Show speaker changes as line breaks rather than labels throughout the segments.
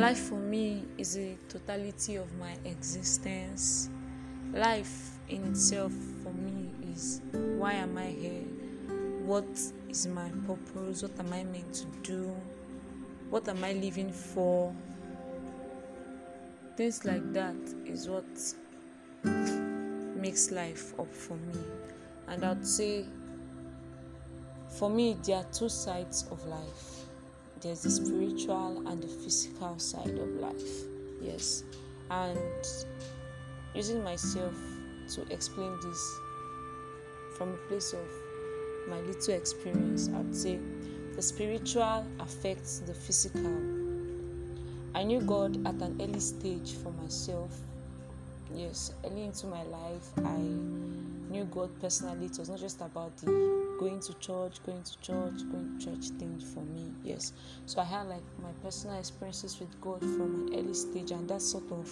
Life for me is the totality of my existence. Life in itself for me is why am I here? What is my purpose? What am I meant to do? What am I living for? Things like that is what makes life up for me. And I'd say for me, there are two sides of life there's the spiritual and the physical side of life. Yes. And using myself to explain this from a place of my little experience, I'd say the spiritual affects the physical. I knew God at an early stage for myself. Yes, early into my life, I knew God personally. It was not just about the going to church, going to church, going to church thing for me. Yes. So I had like my personal experiences with God from an early stage, and that sort of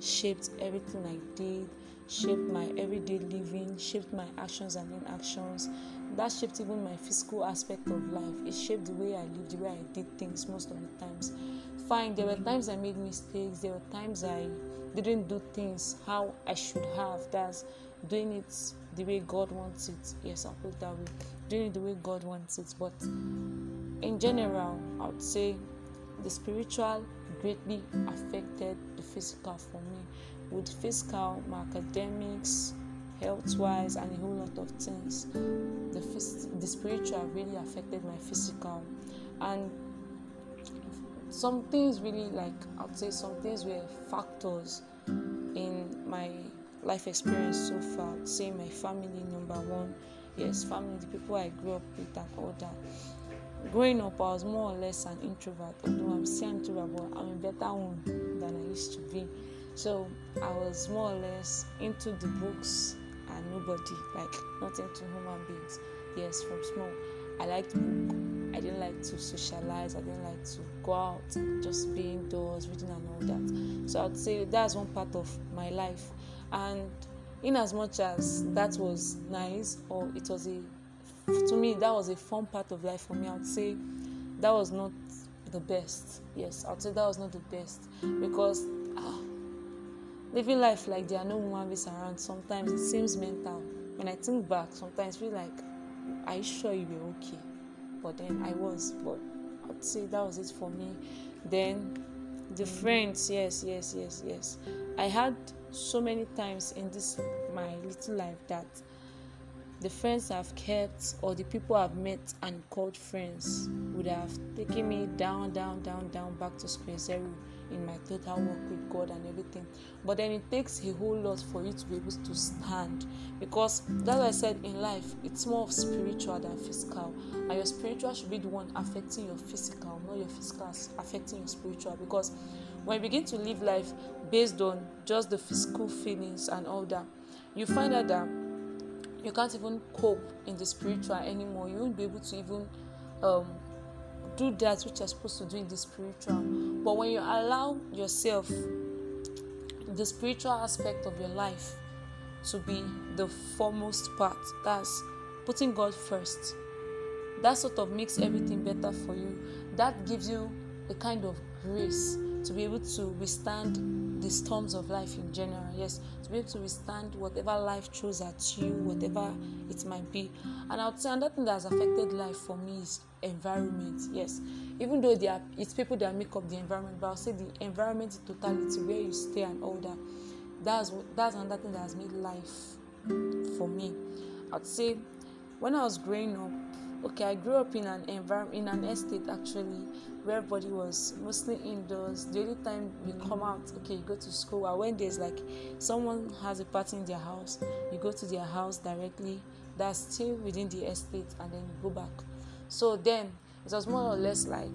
shaped everything I did, shaped my everyday living, shaped my actions and inactions. That shaped even my physical aspect of life. It shaped the way I lived, the way I did things most of the times. Fine, there were times I made mistakes, there were times I didn't do things how I should have. That's doing it the way God wants it. Yes, I'll put it that way. Doing it the way God wants it. But in general, I would say the spiritual greatly affected the physical for me. With physical, my academics, health wise, and a whole lot of things, the, phys- the spiritual really affected my physical. And some things really, like, I would say, some things were factors in my life experience so far. Say my family number one. Yes, family, the people I grew up with and all that. Growing up, I was more or less an introvert, although I'm still introvert, but I'm a better one than I used to be. So I was more or less into the books and nobody, like not into human beings. Yes, from small. I liked book. I didn't like to socialize. I didn't like to go out, just be indoors, reading and all that. So I'd say that's one part of my life and in as much as that was nice or it was a to me that was a fun part of life for me i would say that was not the best yes i would say that was not the best because ah, living life like there are no human beings around sometimes it seems mental when i think back sometimes I feel like are you sure you were okay then i was but i'd say that was it for me. Then the mm. friends yes yes yes yes. I had so many times in this my little life that the friends I've kept or the people I've met and called friends would have taken me down, down, down, down back to square zero in my total work with God and everything. But then it takes a whole lot for you to be able to stand because that's I said in life it's more of spiritual than physical, and your spiritual should be the one affecting your physical, not your physical affecting your spiritual because when you begin to live life based on just the physical feelings and all that, you find out that you can't even cope in the spiritual anymore. You won't be able to even um, do that which you're supposed to do in the spiritual. But when you allow yourself the spiritual aspect of your life to be the foremost part, that's putting God first. That sort of makes everything better for you. That gives you a kind of grace to be able to withstand the storms of life in general. Yes, to be able to withstand whatever life throws at you, whatever it might be. And I would say another thing that has affected life for me is environment. Yes, even though are, it's people that make up the environment, but I'll say the environment in totality, where you stay and all that. That's that's another thing that has made life for me. I'd say when I was growing up, okay i grew up in an environment in an estate actually where everybody was mostly indoors. The only time you mm-hmm. come out okay you go to school or when there's like someone has a party in their house you go to their house directly that's still within the estate and then you go back. So then it was more or less like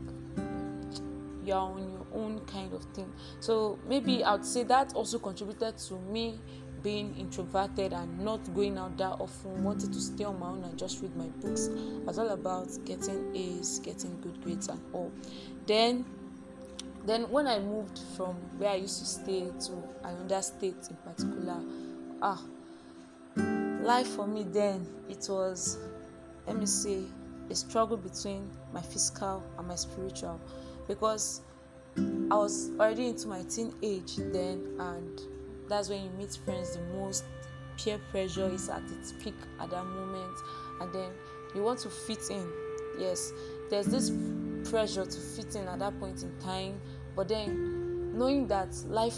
you're on your own kind of thing. So maybe i'd say that also contributed to me being introverted and not going out that often, wanted to stay on my own and just read my books. I was all about getting A's, getting good grades and all. Then then when I moved from where I used to stay to another state in particular, ah life for me then it was let me say a struggle between my physical and my spiritual because I was already into my teenage then, and that's when you meet friends the most. Peer pressure is at its peak at that moment, and then you want to fit in. Yes, there's this pressure to fit in at that point in time, but then knowing that life,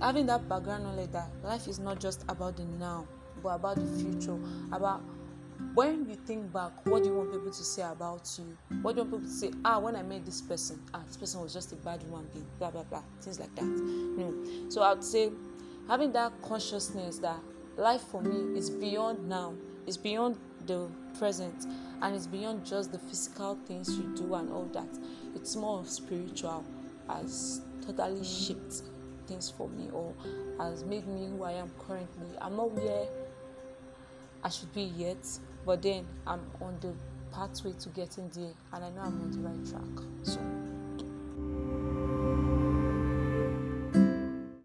having that background knowledge that life is not just about the now, but about the future, about when you think back, what do you want people to say about you? What do you want people to say? Ah, when I met this person, ah, this person was just a bad human being, blah blah blah, things like that. No. So I'd say having that consciousness that life for me is beyond now, it's beyond the present, and it's beyond just the physical things you do and all that. It's more spiritual, has totally shaped things for me or has made me who I am currently. I'm not where I should be yet, but then I'm on the pathway to getting there, and I know I'm on the right track.